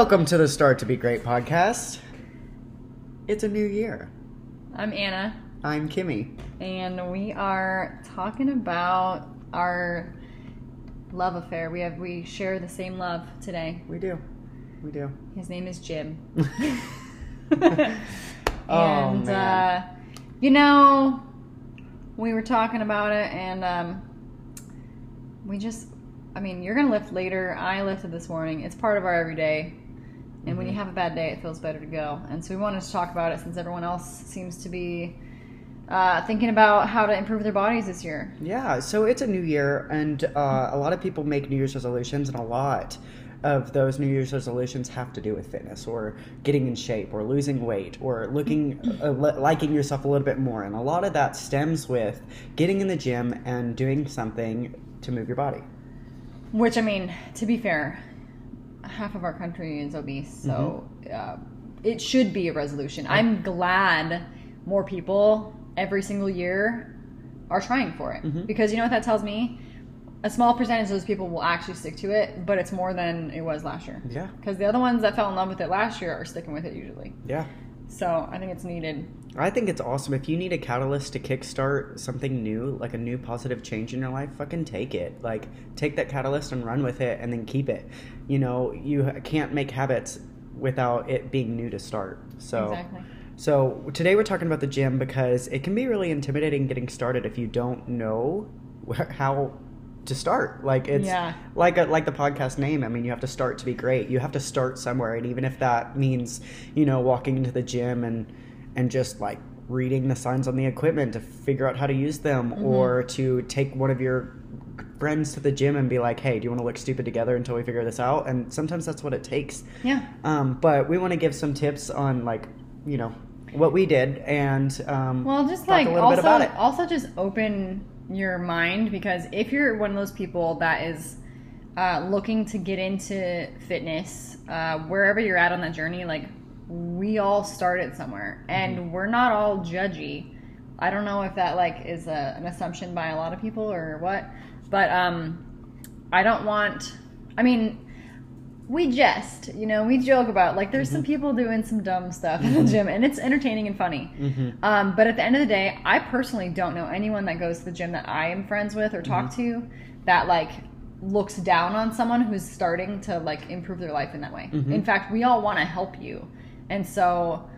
Welcome to the Start to Be Great podcast. It's a new year. I'm Anna, I'm Kimmy. and we are talking about our love affair. We have we share the same love today. We do. We do. His name is Jim. Oh, and man. uh, you know, we were talking about it, and um, we just, I mean, you're gonna lift later. I lifted this morning. It's part of our everyday. And when you Mm-hmm. have a bad day, it feels better to go. And so we wanted to talk about it since everyone else seems to be uh, thinking about how to improve their bodies this year. Yeah, so it's a new year, and uh, a lot of people make New Year's resolutions, and a lot of those New Year's resolutions have to do with fitness or getting in shape or losing weight or looking, uh, liking yourself a little bit more. And a lot of that stems with getting in the gym and doing something to move your body. Which, I mean, to be fair, half of our country is obese, so uh, it should be a resolution. I'm glad more people every single year are trying for it because you know what that tells me? A small percentage of those people will actually stick to it, but it's more than it was last year. Yeah. Because the other ones that fell in love with it last year are sticking with it usually. Yeah. So I think it's needed. I think it's awesome. If you need a catalyst to kickstart something new, like a new positive change in your life, fucking take it. Like, take that catalyst and run with it and then keep it. You know, you can't make habits without it being new to start. So, Exactly. so today we're talking about the gym because it can be really intimidating getting started if you don't know how to start. Like it's Yeah. like a, like the podcast name. I mean, you have to start to be great. You have to start somewhere, and even if that means you know walking into the gym and and just like reading the signs on the equipment to figure out how to use them, Mm-hmm. or to take one of your friends to the gym and be like, "Hey, do you want to look stupid together until we figure this out?" And sometimes that's what it takes. Yeah. Um, but we want to give some tips on like you know what we did and um, Well, just talk like a little also, bit about it. also just open your mind because if you're one of those people that is uh, looking to get into fitness, uh, wherever you're at on that journey, like we all started somewhere, and Mm-hmm. we're not all judgy. I don't know if that like is a, an assumption by a lot of people or what, but um, I don't want. I mean, we jest, you know, we joke about like there's Mm-hmm. some people doing some dumb stuff in the gym, and it's entertaining and funny. Mm-hmm. Um, but at the end of the day, I personally don't know anyone that goes to the gym that I am friends with or talk Mm-hmm. to that like looks down on someone who's starting to like improve their life in that way. Mm-hmm. In fact, we all want to help you, and so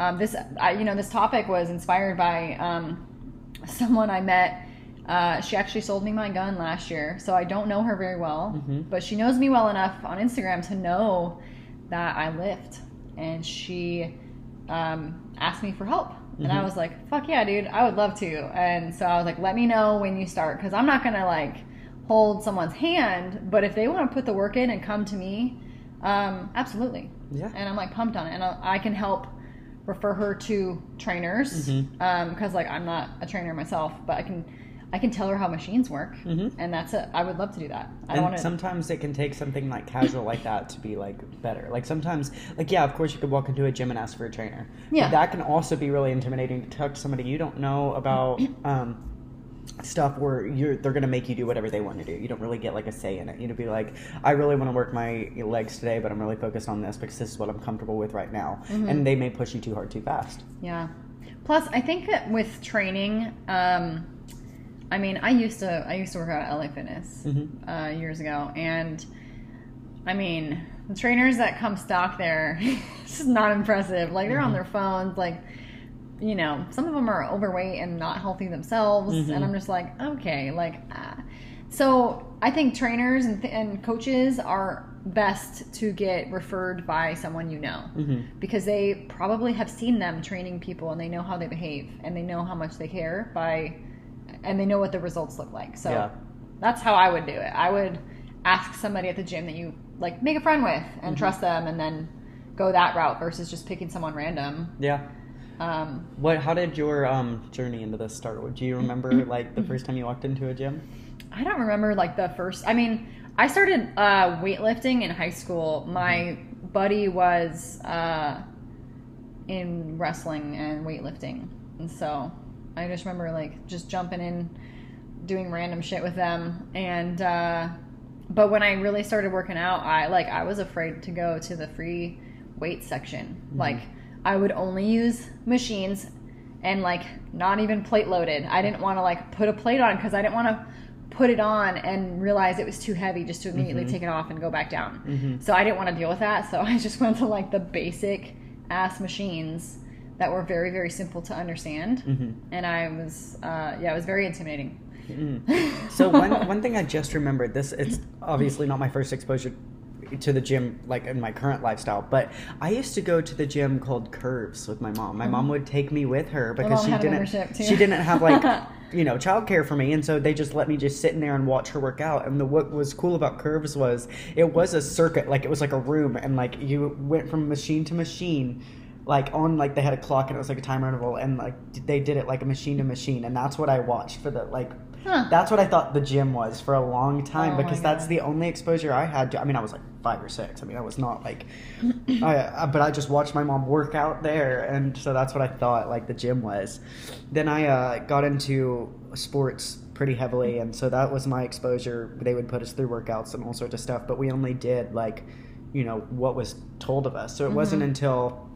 um, this, I, you know, this topic was inspired by um, someone I met. Uh, she actually sold me my gun last year, so I don't know her very well, Mm-hmm. but she knows me well enough on Instagram to know that I lift, and she um, asked me for help, and Mm-hmm. I was like, "Fuck yeah, dude, I would love to." And so I was like, "Let me know when you start, because I'm not gonna like hold someone's hand, but if they want to put the work in and come to me, um, absolutely." Yeah. and I'm like pumped on it, and I, I can help refer her to trainers mm-hmm. um, because like I'm not a trainer myself, but I can I can tell her how machines work, mm-hmm. and that's it. I would love to do that. I and want to. sometimes it can take something like casual like that to be like better. Like sometimes, like yeah, of course you could walk into a gym and ask for a trainer. Yeah. But that can also be really intimidating to talk to somebody you don't know about um, stuff where you're they're gonna make you do whatever they want to do. You don't really get like a say in it. You know, be like, I really want to work my legs today, but I'm really focused on this because this is what I'm comfortable with right now. Mm-hmm. And they may push you too hard too fast. Yeah. Plus, I think that with training, um, I mean, I used to I used to work out at LA Fitness Mm-hmm. uh, years ago, and I mean, the trainers that come stock there, it's just not impressive. Like they're Mm-hmm. on their phones, like you know, some of them are overweight and not healthy themselves, Mm-hmm. and I'm just like, okay, like. Ah. So I think trainers and, and coaches are best to get referred by someone you know Mm-hmm. because they probably have seen them training people and they know how they behave and they know how much they care by and they know what the results look like so Yeah. that's how i would do it i would ask somebody at the gym that you like make a friend with and trust them and then go that route versus just picking someone random Yeah. Um, What? How did your um, journey into this start? Do you remember like the first time you walked into a gym? I don't remember like the first. I mean, I started uh, weightlifting in high school. My buddy was uh, in wrestling and weightlifting, and so I just remember like just jumping in, doing random shit with them, and uh, but when I really started working out, I like I was afraid to go to the free weight section. Like I would only use machines and like not even plate loaded. I didn't want to like put a plate on because I didn't want to put it on and realize it was too heavy just to immediately mm-hmm. take it off and go back down. Mm-hmm. So I didn't want to deal with that. So I just went to like the basic ass machines that were very very simple to understand. Mm-hmm. And I was uh, yeah, it was very intimidating. Mm. So one one thing I just remembered this it's obviously not my first exposure to the gym like in my current lifestyle, but I used to go to the gym called Curves with my mom. My mom would take me with her because she didn't she didn't have like you know childcare for me, and so they just let me just sit in there and watch her work out. And the what was cool about Curves was it was a circuit, like it was like a room, and like you went from machine to machine like on like they had a clock and it was like a time interval and like they did it like a machine to machine and that's what I watched for the like Huh. that's what I thought the gym was for a long time Oh because that's the only exposure I had to I mean I was like five or six. I mean I was not like I, I- but I just watched my mom work out there and so that's what I thought like the gym was. Then I uh, got into sports pretty heavily and so that was my exposure. They would put us through workouts and all sorts of stuff but we only did like you know what was told of us. So it wasn't until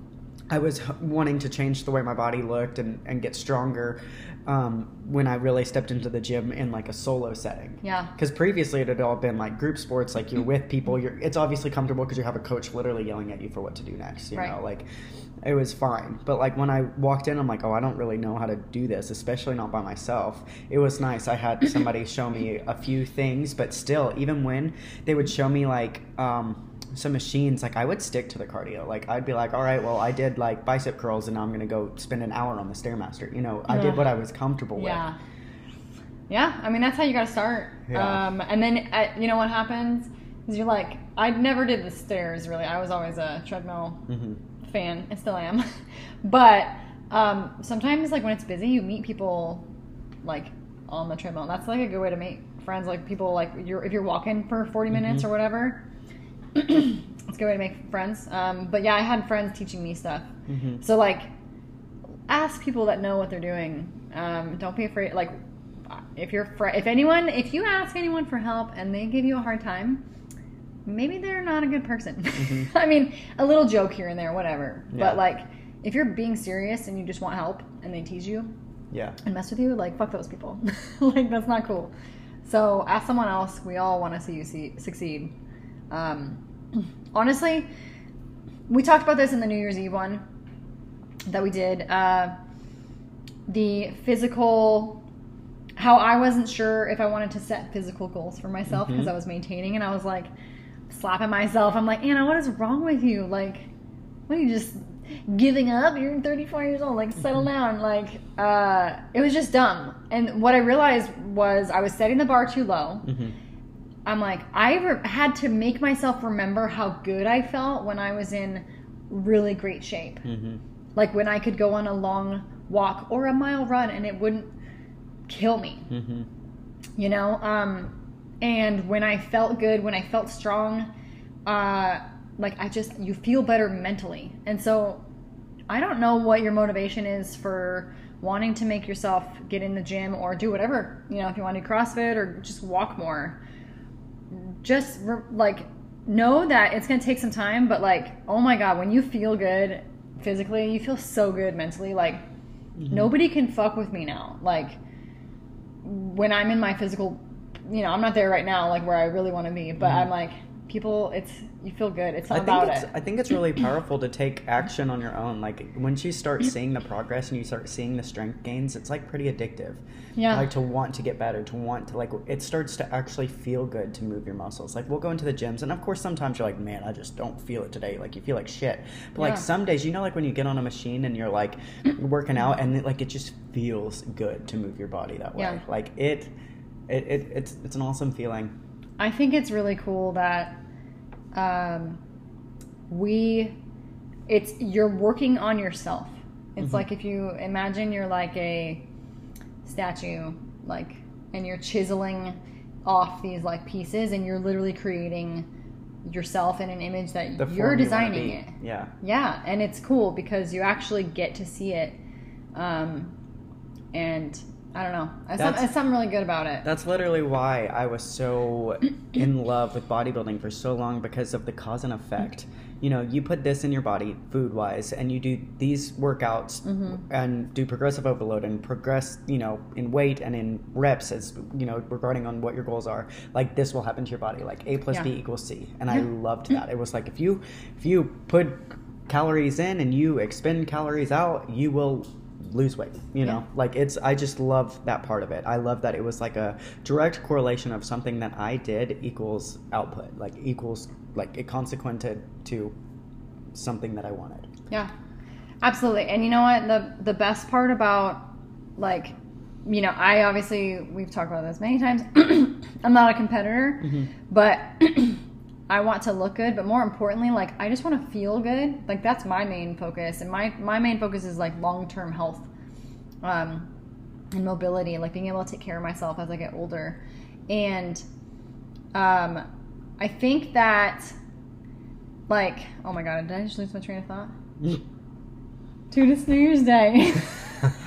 I was wanting to change the way my body looked and, and get stronger um, when I really stepped into the gym in like a solo setting. Yeah. Because previously it had all been like group sports, like you're with people. You're it's obviously comfortable because you have a coach literally yelling at you for what to do next. You Right. know, like it was fine. But like when I walked in, I'm like, oh, I don't really know how to do this, especially not by myself. It was nice. I had somebody show me a few things, but still, even when they would show me like um, some machines, like I would stick to the cardio. Like I'd be like, all right, well, I did like bicep curls, and now I'm gonna go spend an hour on the stairmaster. You know, I Yeah. did what I was comfortable with. Yeah. Yeah, I mean that's how you got to start. Yeah. Um, and then uh, you know what happens is you're like, I never did the stairs really. I was always a treadmill hmm fan, and still am. but um, sometimes like when it's busy, you meet people like on the treadmill. And that's like a good way to make friends. Like people like you're if you're walking for 40 minutes or whatever. It's a good way to make friends. Um, but yeah, I had friends teaching me stuff. hmm So like, ask people that know what they're doing. Um, don't be afraid. Like, if you're fr- if anyone if you ask anyone for help and they give you a hard time, maybe they're not a good person. I mean, a little joke here and there, whatever. Mm-hmm. Yeah. But like, if you're being serious and you just want help and they tease you Yeah. and mess with you, like fuck those people. like that's not cool. So ask someone else. We all want to see you see, succeed. Um, honestly, we talked about this in the New Year's Eve one that we did. Uh, the physical, how I wasn't sure if I wanted to set physical goals for myself because I was maintaining, and I was like slapping myself. I'm like, Anna, what is wrong with you? Like, what are you just giving up? You're 34 years old. Like, settle down. Like, uh, it was just dumb. And what I realized was I was setting the bar too low. hmm I'm like, I re- had to make myself remember how good I felt when I was in really great shape. hmm Like when I could go on a long walk or a mile run and it wouldn't kill me, hmm you know? Um, and when I felt good, when I felt strong, uh, like I just, you feel better mentally. And so I don't know what your motivation is for wanting to make yourself get in the gym or do whatever, you know, if you want to do CrossFit or just walk more. Just re- like know that it's to take some time, but like, oh my God, when you feel good physically, you feel so good mentally. Like, mm-hmm. nobody can fuck with me now. Like, when I'm in my physical, you know, I'm not there right now, like where I really want to be, but mm-hmm. I'm like, people, it's, you feel good. It's I think about it's it. I think it's really powerful to take action on your own. Like once you start seeing the progress and you start seeing the strength gains, it's like pretty addictive. Yeah. Like to want to get better, to want to like it starts to actually feel good to move your muscles. Like we'll go into the gyms and of course sometimes you're like, man, I just don't feel it today. Like you feel like shit. But Yeah. like some days, you know, like when you get on a machine and you're like working out and it, like it just feels good to move your body that way. Yeah. Like it, it, it it's it's an awesome feeling. I think it's really cool that um, we it's you're working on yourself. It's like if you imagine you're like a statue, like and you're chiseling off these like pieces, and you're literally creating yourself in an image that The you're form you designing it. Yeah. Yeah, and it's cool because you actually get to see it, um, and I don't know. It's, some, That's- it's something really good about it. That's literally why I was so in love with bodybuilding for so long because of the cause and effect. You know, you put this in your body food wise, and you do these workouts mm-hmm. and do progressive overload and progress, you know, in weight and in reps as you know, regarding on what your goals are. Like this will happen to your body. Like A plus B equals C, and I loved that. It was like if you if you put calories in and you expend calories out, you will lose weight you know Yeah. like it's i just love that part of it i love that it was like a direct correlation of something that i did equals output like equals like it consequented to something that i wanted Yeah, absolutely. And you know what? The the best part about like, you know, I obviously we've talked about this many times. I'm not a competitor, mm-hmm. but I want to look good. But more importantly, like I just want to feel good. Like that's my main focus, and my my main focus is like long term health, um, and mobility. Like being able to take care of myself as I get older, and um, I think that like oh my god, did I just lose my train of thought? Dude, it's New Year's Day.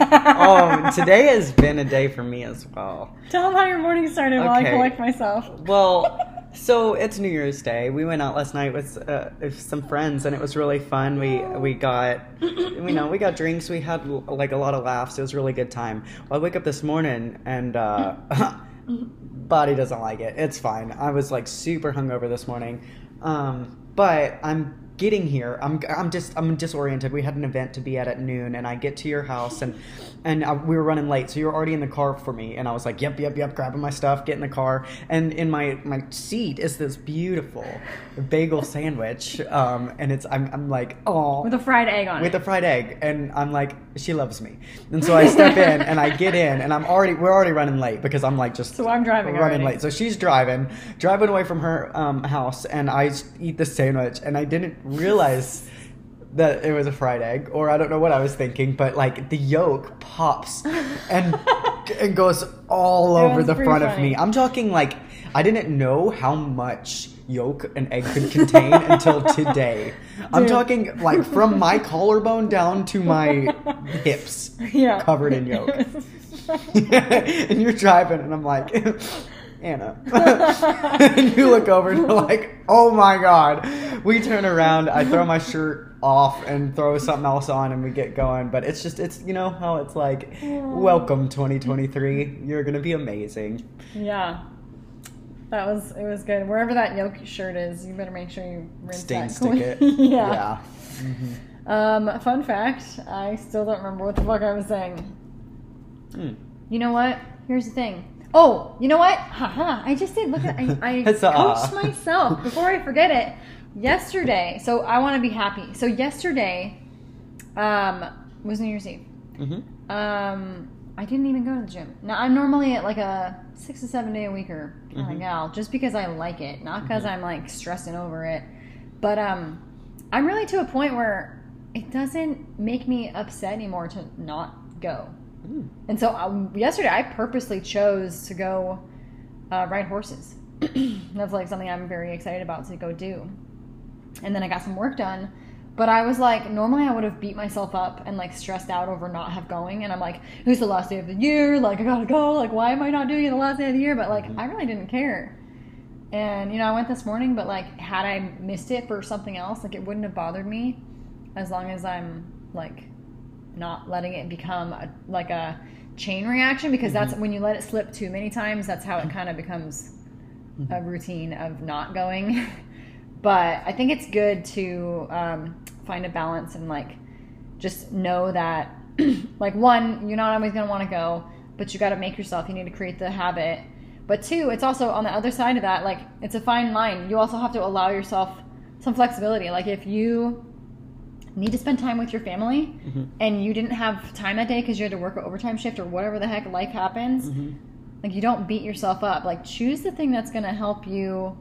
oh today has been a day for me as well Tell them how your morning started while I collect myself. well so it's new year's day. We went out last night with, uh, with some friends and it was really fun. We we got you know we got drinks. We had like a lot of laughs. It was a really good time. Well, i wake up this morning and uh body doesn't like it. It's fine. I was like super hungover this morning. Um but i'm getting here i'm i'm just i'm disoriented we had an event to be at at noon and i get to your house and and I, we were running late so you were already in the car for me and i was like yep yep yep grabbing my stuff get in the car and in my my seat is this beautiful bagel sandwich um and it's i'm, I'm like oh With a fried egg on it. with it. a fried egg and i'm like she loves me and so i step in and i get in and i'm already we're already running late because i'm like just So I'm driving running already. late so she's driving driving away from her um, house and i eat the sandwich and i didn't realize that it was a fried egg or i don't know what i was thinking but like the yolk pops and and goes all It over the front of me. I'm talking like i didn't know how much yolk an egg could contain until today. I'm talking like from my collarbone down to my hips yeah. covered in yolk. And you're driving, and I'm like, Anna. and you look over and you're like, oh my god. We turn around, I throw my shirt off and throw something else on, and we get going. But it's just, it's, you know, how it's like, welcome 2023. You're going to be amazing. yeah. That was it was good. Wherever that yolk shirt is, you better make sure you rinse Stain that stick clean. it. yeah. Yeah. Um, fun fact, I still don't remember what the fuck I was saying. Hmm. You know what? Here's the thing. Oh, you know what? Haha, I just did. Look at I, I Huzzah. coached myself before I forget it. Yesterday, so I want to be happy. So yesterday, um, was New Year's Eve. Mm-hmm. Um, I didn't even go to the gym. Now I'm normally at like a six to seven day a weeker kind of Mhm. gal, just because I like it, not because I'm like stressing over it. But um, I'm really to a point where it doesn't make me upset anymore to not go. And so um, yesterday, I purposely chose to go uh, ride horses. That's like something I'm very excited about to go do. And then I got some work done. But I was like, normally I would have beat myself up and like stressed out over not have going. And I'm like, who's the last day of the year. Like I gotta go. Like why am I not doing it the last day of the year? But like I really didn't care. And you know I went this morning, but like had I missed it for something else, like it wouldn't have bothered me, as long as I'm like not letting it become a, like a chain reaction because that's mm-hmm. when you let it slip too many times that's how it mm-hmm. kind of becomes a mm-hmm. routine of not going. But i think it's good to um, find a balance and like just know that like one you're not always going to want to go but you got to make yourself you need to create the habit. But two it's also on the other side of that like it's a fine line. You also have to allow yourself some flexibility. Like if you need to spend time with your family Mhm. and you didn't have time that day because you had to work an overtime shift or whatever the heck life happens Mhm. like you don't beat yourself up like choose the thing that's going to help you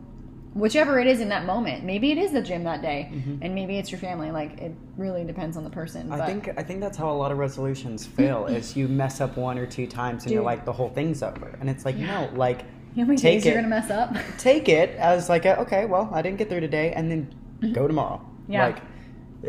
whichever it is in that moment maybe it is the gym that day Mhm. and maybe it's your family like it really depends on the person I think I think that's how a lot of resolutions fail is you mess up one or two times and you're like the whole thing's over and it's like Yeah. no like you know how many take days you're going to mess up take it as like a, okay well I didn't get through today and then go tomorrow Mm-hmm. Yeah. like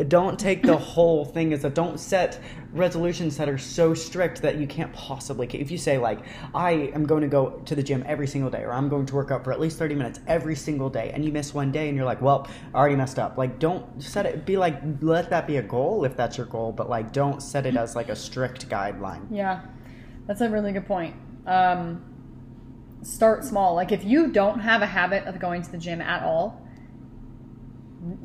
Don't take the whole thing as a don't set resolutions that are so strict that you can't possibly. If you say like I am going to go to the gym every single day, or I'm going to work out for at least thirty minutes every single day, and you miss one day, and you're like, well, I already messed up. Like, don't set it. Be like, let that be a goal if that's your goal, but like, don't set it as like a strict guideline. Yeah, that's a really good point. Um, start small. Like if you don't have a habit of going to the gym at all,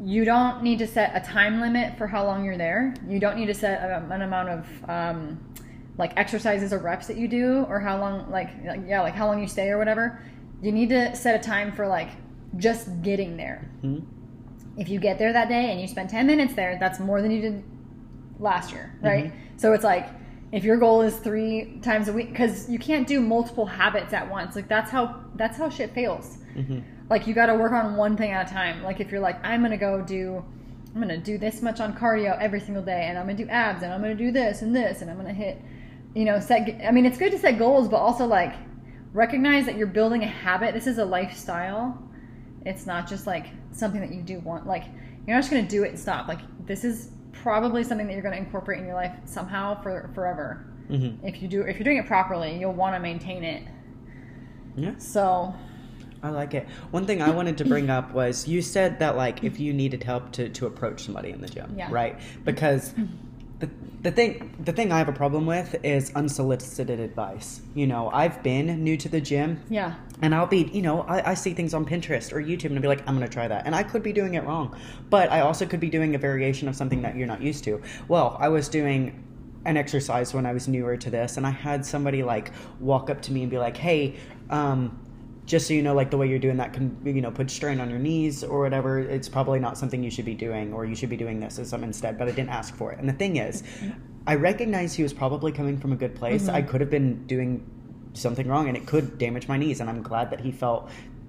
you don't need to set a time limit for how long you're there. You don't need to set a, an amount of um, like exercises or reps that you do, or how long, like, like yeah, like how long you stay or whatever. You need to set a time for like just getting there. Mhm. If you get there that day and you spend 10 minutes there, that's more than you did last year, right? So it's like if your goal is three times a week, because you can't do multiple habits at once. Like that's how that's how shit fails. Mhm. Like you got to work on one thing at a time. Like if you're like, I'm gonna go do, I'm gonna do this much on cardio every single day, and I'm gonna do abs, and I'm gonna do this and this, and I'm gonna hit, you know, set. I mean, it's good to set goals, but also like recognize that you're building a habit. This is a lifestyle. It's not just like something that you do want. Like you're not just gonna do it and stop. Like this is probably something that you're gonna incorporate in your life somehow for forever. Mhm. If you do, if you're doing it properly, you'll want to maintain it. Yeah. So I like it. One thing I wanted to bring up was you said that like if you needed help to, to approach somebody in the gym, Yeah. right? Because the, the thing the thing I have a problem with is unsolicited advice. You know, I've been new to the gym yeah, and I'll be, you know, I, I see things on Pinterest or YouTube and I'll be like, I'm going to try that. And I could be doing it wrong, but I also could be doing a variation of something that you're not used to. Well, I was doing an exercise when I was newer to this and I had somebody like walk up to me and be like, hey, um, just so you know, like the way you're doing that can, you know, put strain on your knees or whatever. It's probably not something you should be doing, or you should be doing this as some instead. But I didn't ask for it. And the thing is, mm-hmm. I recognize he was probably coming from a good place. Mm-hmm. I could have been doing something wrong, and it could damage my knees. And I'm glad that he felt,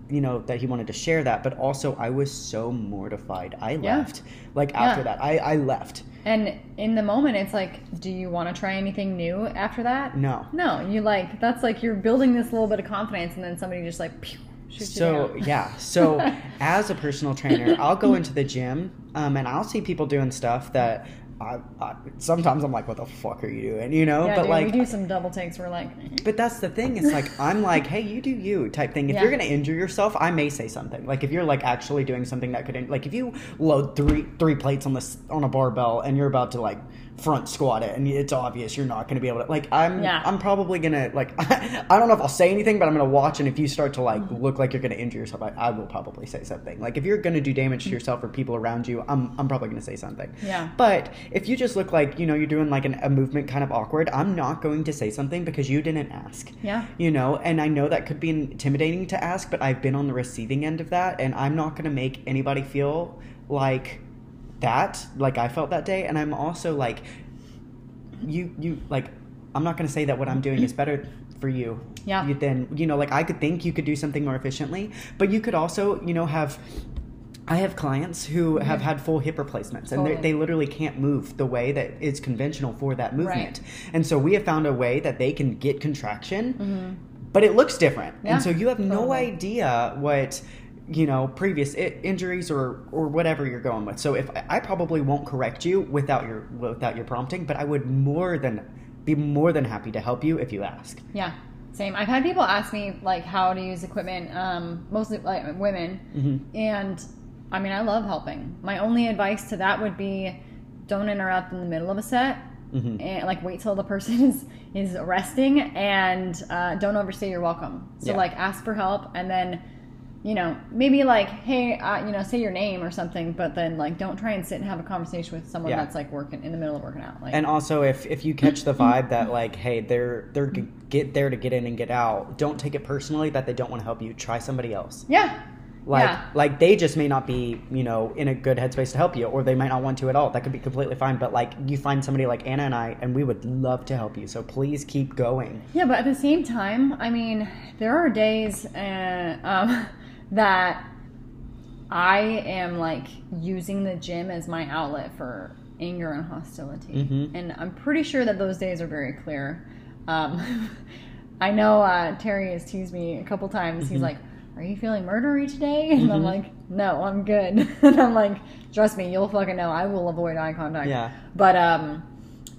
you know, that he wanted to share that. But also, I was so mortified. I Yeah. left. Like after Yeah. that, I, I left. And in the moment, it's like, do you want to try anything new after that? No. No, you like that's like you're building this little bit of confidence, and then somebody just like pew, So yeah, so as a personal trainer, I'll go into the gym um, and I'll see people doing stuff that I, I sometimes I'm like, what the fuck are you doing? You know, yeah, but dude, like we do some double takes. We're like, eh. But that's the thing. It's like I'm like, hey, you do you type thing. If Yeah. you're gonna injure yourself, I may say something. Like if you're like actually doing something that could, like if you load three three plates on this on a barbell and you're about to like front squat it and it's obvious you're not gonna be able to. Like I'm Yeah. I'm probably gonna like I don't know if I'll say anything, but I'm gonna watch and if you start to like mm-hmm. look like you're gonna injure yourself, I, I will probably say something. Like if you're gonna do damage to mm-hmm. yourself or people around you, I'm I'm probably gonna say something. Yeah. But if you just look like you know you're doing like an, a movement kind of awkward, I'm not going to say something because you didn't ask yeah, you know and i know that could be intimidating to ask but i've been on the receiving end of that and i'm not going to make anybody feel like that like i felt that day and i'm also like you you like i'm not going to say that what i'm doing is better for you Yeah. you then you know like i could think you could do something more efficiently but you could also you know have I have clients who have had full hip replacements and they Totally. they literally can't move the way that is conventional for that movement. Right. And so we have found a way that they can get contraction, but it looks different. Mm-hmm. Yeah, and so you have no idea what you know previous I- injuries or or whatever you're going with. So if I probably won't correct you without your without your prompting, but I would more than be more than happy to help you if you ask. yeah. Same. I've had people ask me like how to use equipment, um, mostly like women, Mm-hmm. and I mean I love helping. My only advice to that would be, don't interrupt in the middle of a set. Mhm. and like wait till the person is is resting and uh, don't overstay your welcome so Yeah. like ask for help and then you know maybe like hey uh, you know say your name or something but then like don't try and sit and have a conversation with someone Yeah. that's like working in the middle of working out like And also, if if you catch the vibe that like, hey, they're they're g- get there to get in and get out, don't take it personally that they don't want to help you. Try somebody else. yeah Like yeah like they just may not be you know in a good headspace to help you, or they might not want to at all. That could be completely fine. But like you find somebody like Anna and I, and we would love to help you. So please keep going. Yeah, but at the same time, I mean, there are days uh, um, that I am like using the gym as my outlet for anger and hostility, Mhm. and I'm pretty sure that those days are very clear. Um, I know uh, Terry has teased me a couple times. He's like, "Are you feeling murdery today?" And I'm like, "No, I'm good." and I'm like Trust me, you'll fucking know. I will avoid eye contact. Yeah. But um,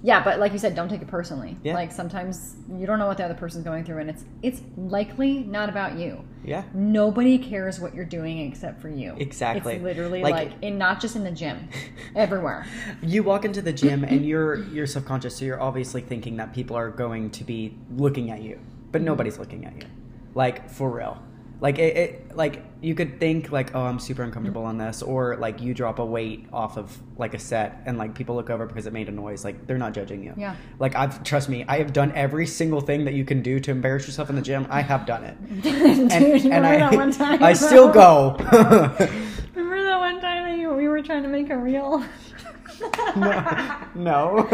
yeah. But like you said, don't take it personally. Yeah. Like sometimes you don't know what the other person's going through, and it's it's likely not about you. Yeah. Nobody cares what you're doing except for you. Exactly. It's literally Like- like, in not just in the gym, everywhere. You walk into the gym and you're you're subconscious, so you're obviously thinking that people are going to be looking at you, but nobody's looking at you, like for real. Like it, it like you could think like, oh, I'm super uncomfortable on this, or like you drop a weight off of like a set and like people look over because it made a noise. Like they're not judging you. Yeah. Like I've trust me, I have done every single thing that you can do to embarrass yourself in the gym. I have done it, Dude, and, remember and I that one time? I still go. Remember that one time that you, we were trying to make a reel? no.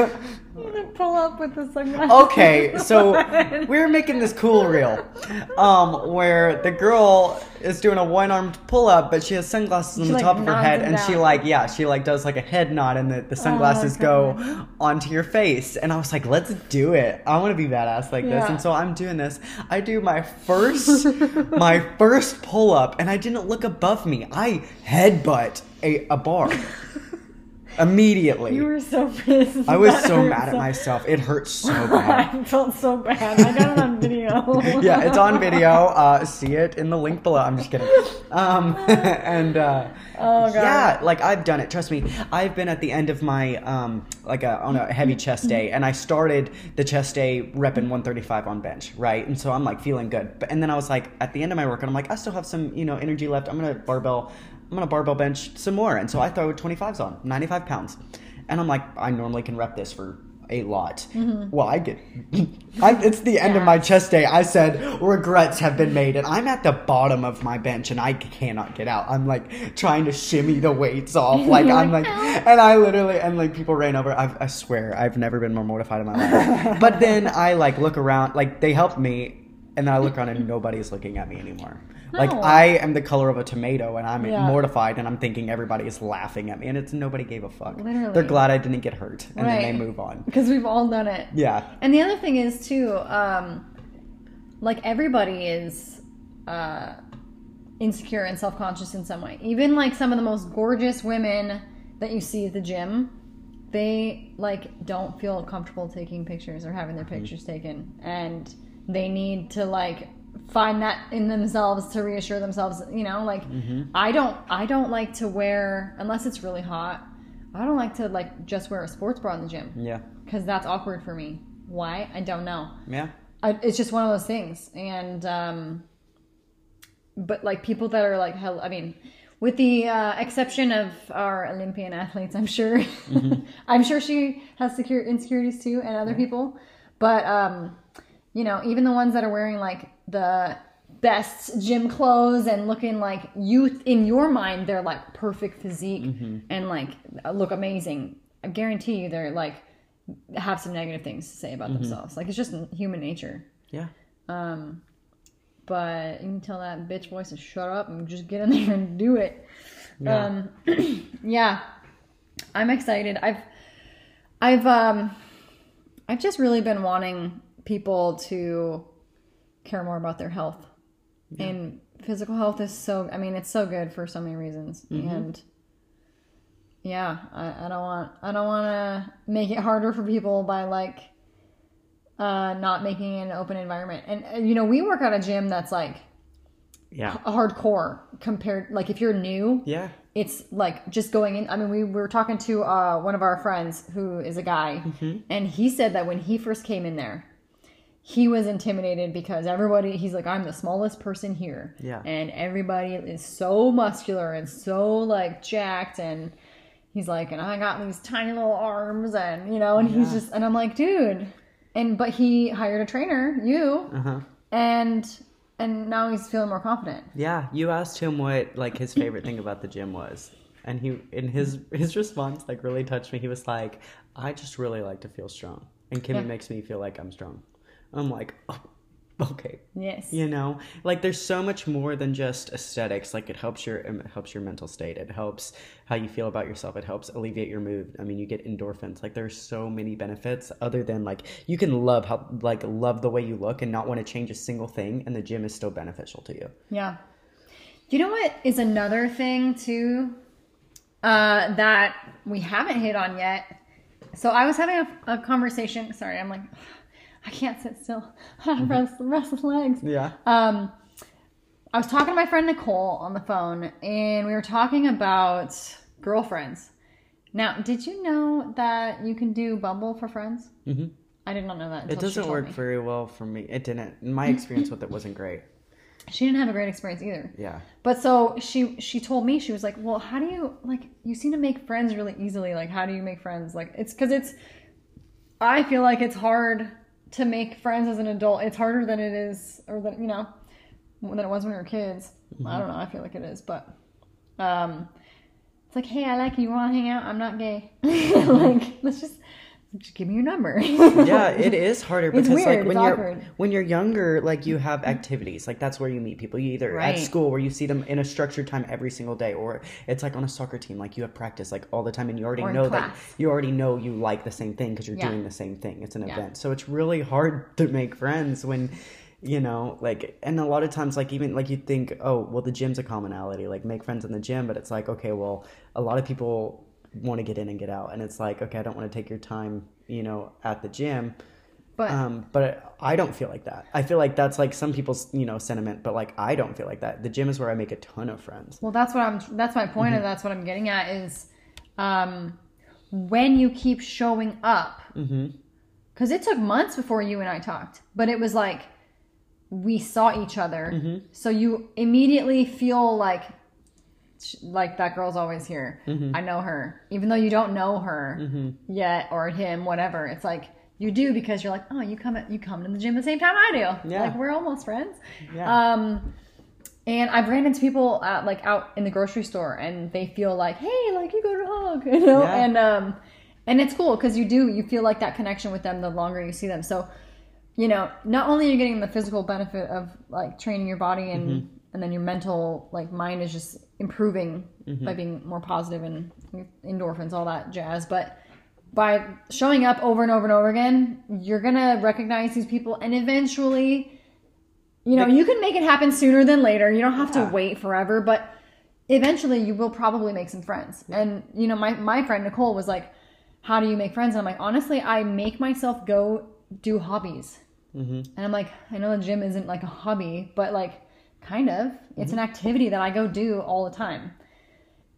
You had to pull up with the sunglasses. Okay, so we're making this cool reel, um, where the girl is doing a one-armed pull-up, but she has sunglasses on She, the like, top of her head, and she like, yeah, she like does like a head nod, and the, the sunglasses go onto your face, and I was like, let's do it. I want to be badass like this, and so I'm doing this. I do my first, my first pull-up, and I didn't look above me. I headbutt a, a bar immediately. You were so pissed. I was so mad at myself. It hurt so bad. I felt so bad. I got it on video. yeah, it's on video. Uh, see it in the link below. I'm just kidding. Um, and uh, Oh, God. yeah, like I've done it. Trust me. I've been at the end of my um, like a, on a heavy chest day, and I started the chest day repping 135 on bench, right? And so I'm like feeling good. But and then I was like at the end of my workout, and I'm like I still have some you know energy left. I'm gonna barbell. I'm gonna barbell bench some more, and so I throw 25s on, 95 pounds, and I'm like I normally can rep this for a lot. Mm-hmm. Well, I get. I, it's the end of my chest day. I said regrets have been made, and I'm at the bottom of my bench, and I cannot get out. I'm like trying to shimmy the weights off, like I'm like, and I literally and like people ran over. I, I swear, I've never been more mortified in my life. but then I like look around, like they helped me, and then I look around and nobody's looking at me anymore. Like No. I am the color of a tomato, and I'm Yeah. mortified, and I'm thinking everybody is laughing at me, and it's nobody gave a fuck. Literally. They're glad I didn't get hurt, and then they move on. Because we've all done it. Yeah. And the other thing is too, um, like everybody is uh, insecure and self conscious in some way. Even like some of the most gorgeous women that you see at the gym, they like don't feel comfortable taking pictures or having their pictures taken, and they need to like find that in themselves to reassure themselves. You know, like I don't, I don't like to wear unless it's really hot. I don't like to like just wear a sports bra in the gym Yeah. because that's awkward for me. Why? I don't know. Yeah. I, it's just one of those things, and um, but like people that are like, hell, I mean, with the uh, exception of our Olympian athletes, I'm sure, I'm sure she has secure insecurities too, and other people, but um, you know, even the ones that are wearing like the best gym clothes and looking like youth in your mind, they're like perfect physique and like look amazing. I guarantee you, they're like have some negative things to say about themselves. Like it's just human nature. Yeah. Um, but you can tell that bitch voice to shut up and just get in there and do it. Yeah. Um, yeah, I'm excited. I've, I've, um, I've just really been wanting people to care more about their health, and physical health is so. I mean, it's so good for so many reasons, and yeah, I, I don't want, I don't want to make it harder for people by like uh, not making an open environment. And uh, you know, we work at a gym that's like Yeah. hardcore compared. Like if you're new, Yeah. it's like just going in. I mean, we were talking to uh, one of our friends who is a guy, Mm-hmm. and he said that when he first came in there, he was intimidated because everybody. He's like, I'm the smallest person here, Yeah. and everybody is so muscular and so like jacked and. He's like, and I got these tiny little arms, and you know, and he's just, and I'm like, dude, and but he hired a trainer, you, Uh huh. and and now he's feeling more confident. Yeah. You asked him what like his favorite thing about the gym was, and he in his his response like really touched me. He was like, "I just really like to feel strong, and Kimmy Yeah. makes me feel like I'm strong." I'm like, oh, okay. Yes. You know, like there's so much more than just aesthetics. Like it helps your it helps your mental state. It helps how you feel about yourself. It helps alleviate your mood. I mean, you get endorphins. Like there's so many benefits other than like you can love how like love the way you look and not want to change a single thing, and the gym is still beneficial to you. Yeah. You know what is another thing too? uh, that we haven't hit on yet. So I was having a, a conversation. Sorry, I'm like, I can't sit still. rest, rest legs. Yeah. Um, I was talking to my friend Nicole on the phone, and we were talking about girlfriends. Now, did you know that you can do Bumble for friends? Mhm. I did not know that. It doesn't work me. very well for me. It didn't. My experience with it wasn't great. She didn't have a great experience either. Yeah. But so she she told me she was like, well, how do you like? You seem to make friends really easily. Like, how do you make friends? Like, it's because it's. I feel like it's hard to make friends as an adult. It's harder than it is, or than you know, than it was when we were kids. I don't know. I feel like it is, but um, it's like, hey, I like you. You want to hang out? I'm not gay. like, let's just just give me your number. yeah, it is harder It's because weird, like when you're awkward. when you're younger, like you have mm-hmm. activities. Like that's where you meet people. You either Right. at school where you see them in a structured time every single day, or it's like on a soccer team, like you have practice like all the time, and you already know that you already know you like the same thing because you're Yeah. doing the same thing. It's an Yeah. event, so it's really hard to make friends when. You know, like, and a lot of times, like, even like you think, oh, well, the gym's a commonality, like, make friends in the gym, but it's like, okay, well, a lot of people want to get in and get out, and it's like, okay, I don't want to take your time, you know, at the gym, but um, but I don't feel like that. I feel like that's like some people's, you know, sentiment, but like I don't feel like that. The gym is where I make a ton of friends. Well, that's what I'm. That's my point, Mm-hmm. and that's what I'm getting at is, um, when you keep showing up, Mm-hmm. because it took months before you and I talked, but it was like we saw each other, Mm-hmm. so you immediately feel like, sh- like that girl's always here. Mm-hmm. I know her, even though you don't know her yet or him, whatever. It's like. You do because you're like, oh, you come at, you come to the gym the same time I do. Yeah. Like we're almost friends. Yeah. Um, and I've ran into people at, like out in the grocery store, and they feel like, "Hey, like you go to hug," you know, Yeah. and um, and it's cool because you do you feel like that connection with them the longer you see them. So, you know, not only are you getting the physical benefit of like training your body and Mm-hmm. And then your mental like mind is just improving Mm-hmm. by being more positive and endorphins, all that jazz, but by showing up over and over and over again, you're gonna recognize these people, and eventually, you know, you can make it happen sooner than later. You don't have Yeah. to wait forever, but eventually, you will probably make some friends. And you know, my my friend Nicole was like, "How do you make friends?" And I'm like, honestly, I make myself go do hobbies, Mm-hmm. and I'm like, I know the gym isn't like a hobby, but like, kind of, it's Mm-hmm. an activity that I go do all the time,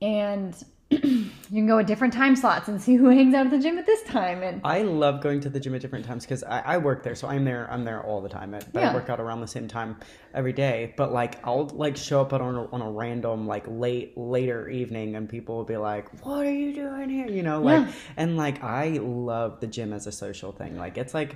and. you can go at different time slots and see who hangs out at the gym at this time and I love going to the gym at different times because I, I work there, so I'm there. I'm there all the time. I- But Yeah. I work out around the same time every day. But like, I'll like show up on a, on a random like late later evening, and people will be like, "What are you doing here?" You know, like, Yeah. and like I love the gym as a social thing. Like, it's like.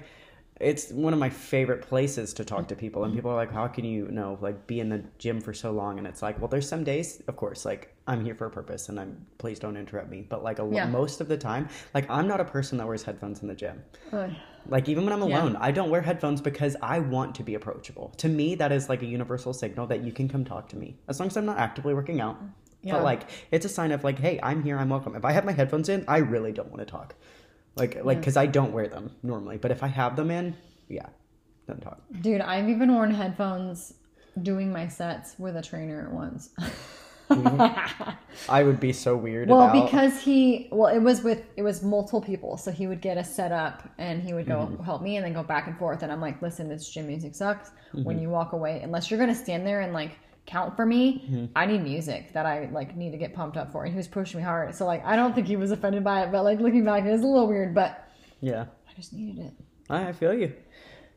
It's one of my favorite places to talk to mm-hmm. people, and people are like, "How can you, you know, like be in the gym for so long?" And it's like, well, there's some days, of course, like I'm here for a purpose, and I'm please don't interrupt me. But like a, Yeah. most of the time, like I'm not a person that wears headphones in the gym. Ugh. Like even when I'm Yeah. alone, I don't wear headphones because I want to be approachable. To me, that is like a universal signal that you can come talk to me as long as I'm not actively working out. Yeah. But like it's a sign of like, hey, I'm here, I'm welcome. If I have my headphones in, I really don't want to talk. Like like because I don't wear them normally, but if I have them in, yeah, don't talk. Dude, I've even worn headphones doing my sets with a trainer at once. I would be so weird. well, about, because he, well, it was with, it was multiple people. So he would get a set up and he would go Mm-hmm. help me and then go back and forth. And I'm like, listen, this gym music sucks. Mm-hmm. When you walk away, unless you're going to stand there and like count for me, Mm-hmm. I need music that I like need to get pumped up for. And he was pushing me hard. So like, I don't think he was offended by it, but like looking back, it was a little weird, but yeah, I just needed it. I feel you.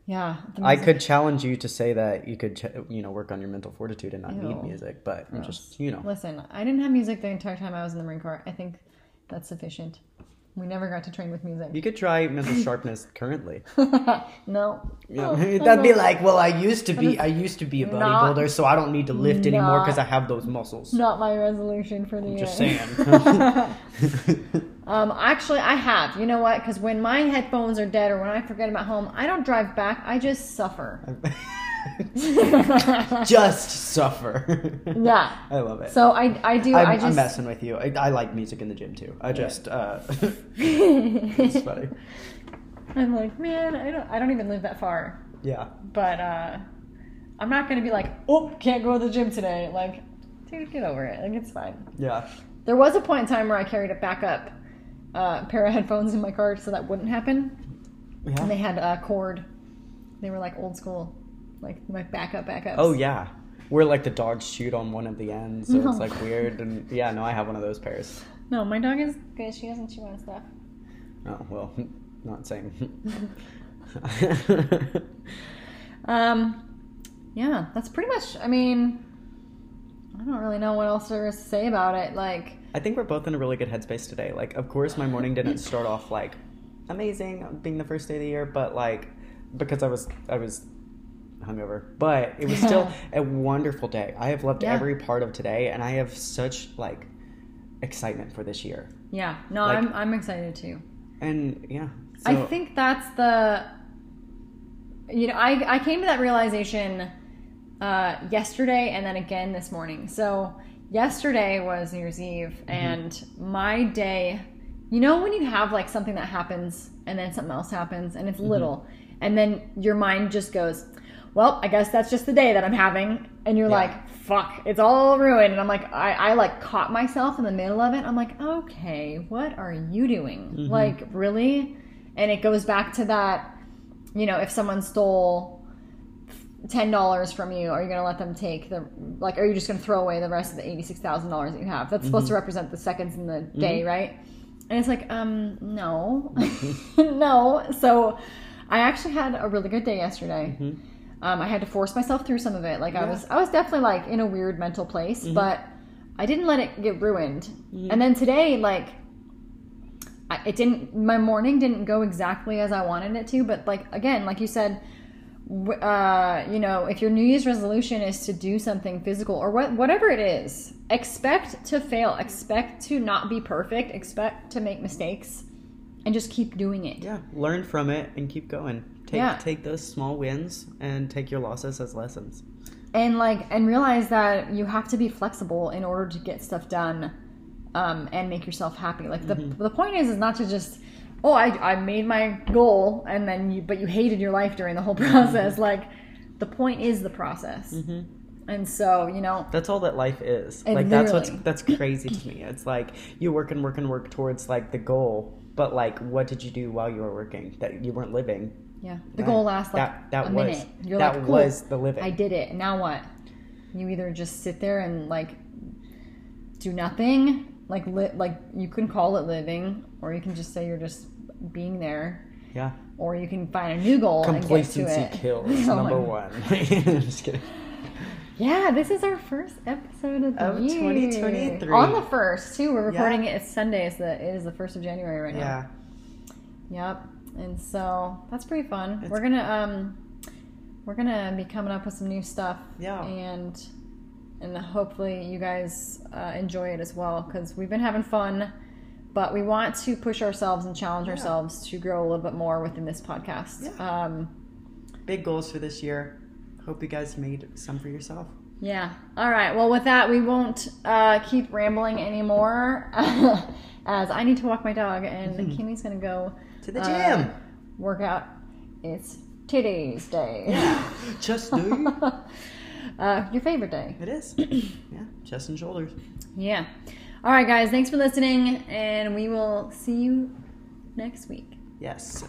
Yeah. I could challenge you to say that you could, ch- you know, work on your mental fortitude and not need music, but you just, you know, Listen, I didn't have music the entire time I was in the Marine Corps. I think that's sufficient. We never got to train with music. you could try mental sharpness currently. no. Yeah, Oh, that'd be like, well, I used to be, I used to be a Not- bodybuilder, so I don't need to lift anymore because I have those muscles. Not my resolution for the year. Just saying. Um, actually, I have. You know what? Because when my headphones are dead or when I forget them at home, I don't drive back. I just suffer. just suffer. yeah. I love it. So I, I do. I'm, I just. I'm messing with you. I, I like music in the gym too. I just, uh, it's funny. I'm like, man, I don't. I don't even live that far. Yeah. But uh, I'm not gonna be like, oh, can't go to the gym today. Like, dude, get over it. Like, it's fine. Yeah. There was a point in time where I carried a backup uh, pair of headphones in my car so that wouldn't happen. Yeah. And they had a cord. They were like old school, like my backup backups. Oh yeah, where like the dogs shoot on one of the ends, so No. it's like weird. And yeah, no, I have one of those pairs. No, my dog is good. She doesn't chew on stuff. Oh well, not same. Um, yeah, that's pretty much. I mean, I don't really know what else there is to say about it. Like, I think we're both in a really good headspace today. Like, of course, my morning didn't start off like amazing, being the first day of the year, but like because I was I was hungover, but it was still a wonderful day. I have loved Yeah. every part of today, and I have such like excitement for this year. yeah, no, Like- I'm I'm excited too. And yeah, I think that's the. You know, I I came to that realization uh, yesterday and then again this morning. So yesterday was New Year's Eve, Mm-hmm. and my day. You know when you have like something that happens and then something else happens and it's Mm-hmm. little, and then your mind just goes, "Well, I guess that's just the day that I'm having," and you're Yeah. like, "Fuck, it's all ruined." And I'm like, I I like caught myself in the middle of it. I'm like, "Okay, what are you doing? Mm-hmm. Like really?" And it goes back to that, you know, if someone stole ten dollars from you, are you gonna let them take the like? Are you just gonna throw away the rest of the eighty six thousand dollars that you have? That's supposed to represent the seconds in the day, right? And it's like, um, no, no. So, I actually had a really good day yesterday. Um, I had to force myself through some of it. Like I was, I was definitely like in a weird mental place, but I didn't let it get ruined. And then today, like I, it didn't my morning didn't go exactly as I wanted it to, but like again, like you said, w- uh, you know, if your New Year's resolution is to do something physical or what, whatever it is, expect to fail, expect to not be perfect, expect to make mistakes, and just keep doing it. yeah, learn from it and keep going. Take Yeah. take those small wins and take your losses as lessons. and like and realize that you have to be flexible in order to get stuff done um, and make yourself happy like the, mm-hmm. the point is is not to just oh I, I made my goal and then you but you hated your life during the whole mm-hmm. process like the point is the process mm-hmm. and so you know That's all that life is. Like that's what's that's crazy to me. It's like you work and work and work towards like the goal, but like what did you do while you were working that you weren't living? Yeah the That- goal lasts like that that a was minute you're that like cool, was the living. I did it now what you either just sit there and like do nothing like li- like you can call it living or you can just say you're just being there yeah. or you can find a new goal and get to Complacency it. kills. Oh number one. Just kidding. Yeah, this is our first episode of the Of year. 2023. On the first too. We're Yeah. recording it. It's Sunday. It's the it is the first of January right now. Yeah. Yep. And so that's pretty fun. It's- we're gonna um we're gonna be coming up with some new stuff. Yeah. And and hopefully you guys uh, enjoy it as well because we've been having fun. But we want to push ourselves and challenge Yeah. ourselves to grow a little bit more within this podcast. Yeah. Um, Big goals for this year. Hope you guys made some for yourself. Yeah. All right. Well, with that, we won't uh, keep rambling anymore, as I need to walk my dog, and Kimmy's gonna go To the uh, gym. work out. It's titties day. Chest, do. uh, your favorite day. it is. Yeah. Chest and shoulders. Yeah. All right, guys. Thanks for listening, and we will see you next week. Yes.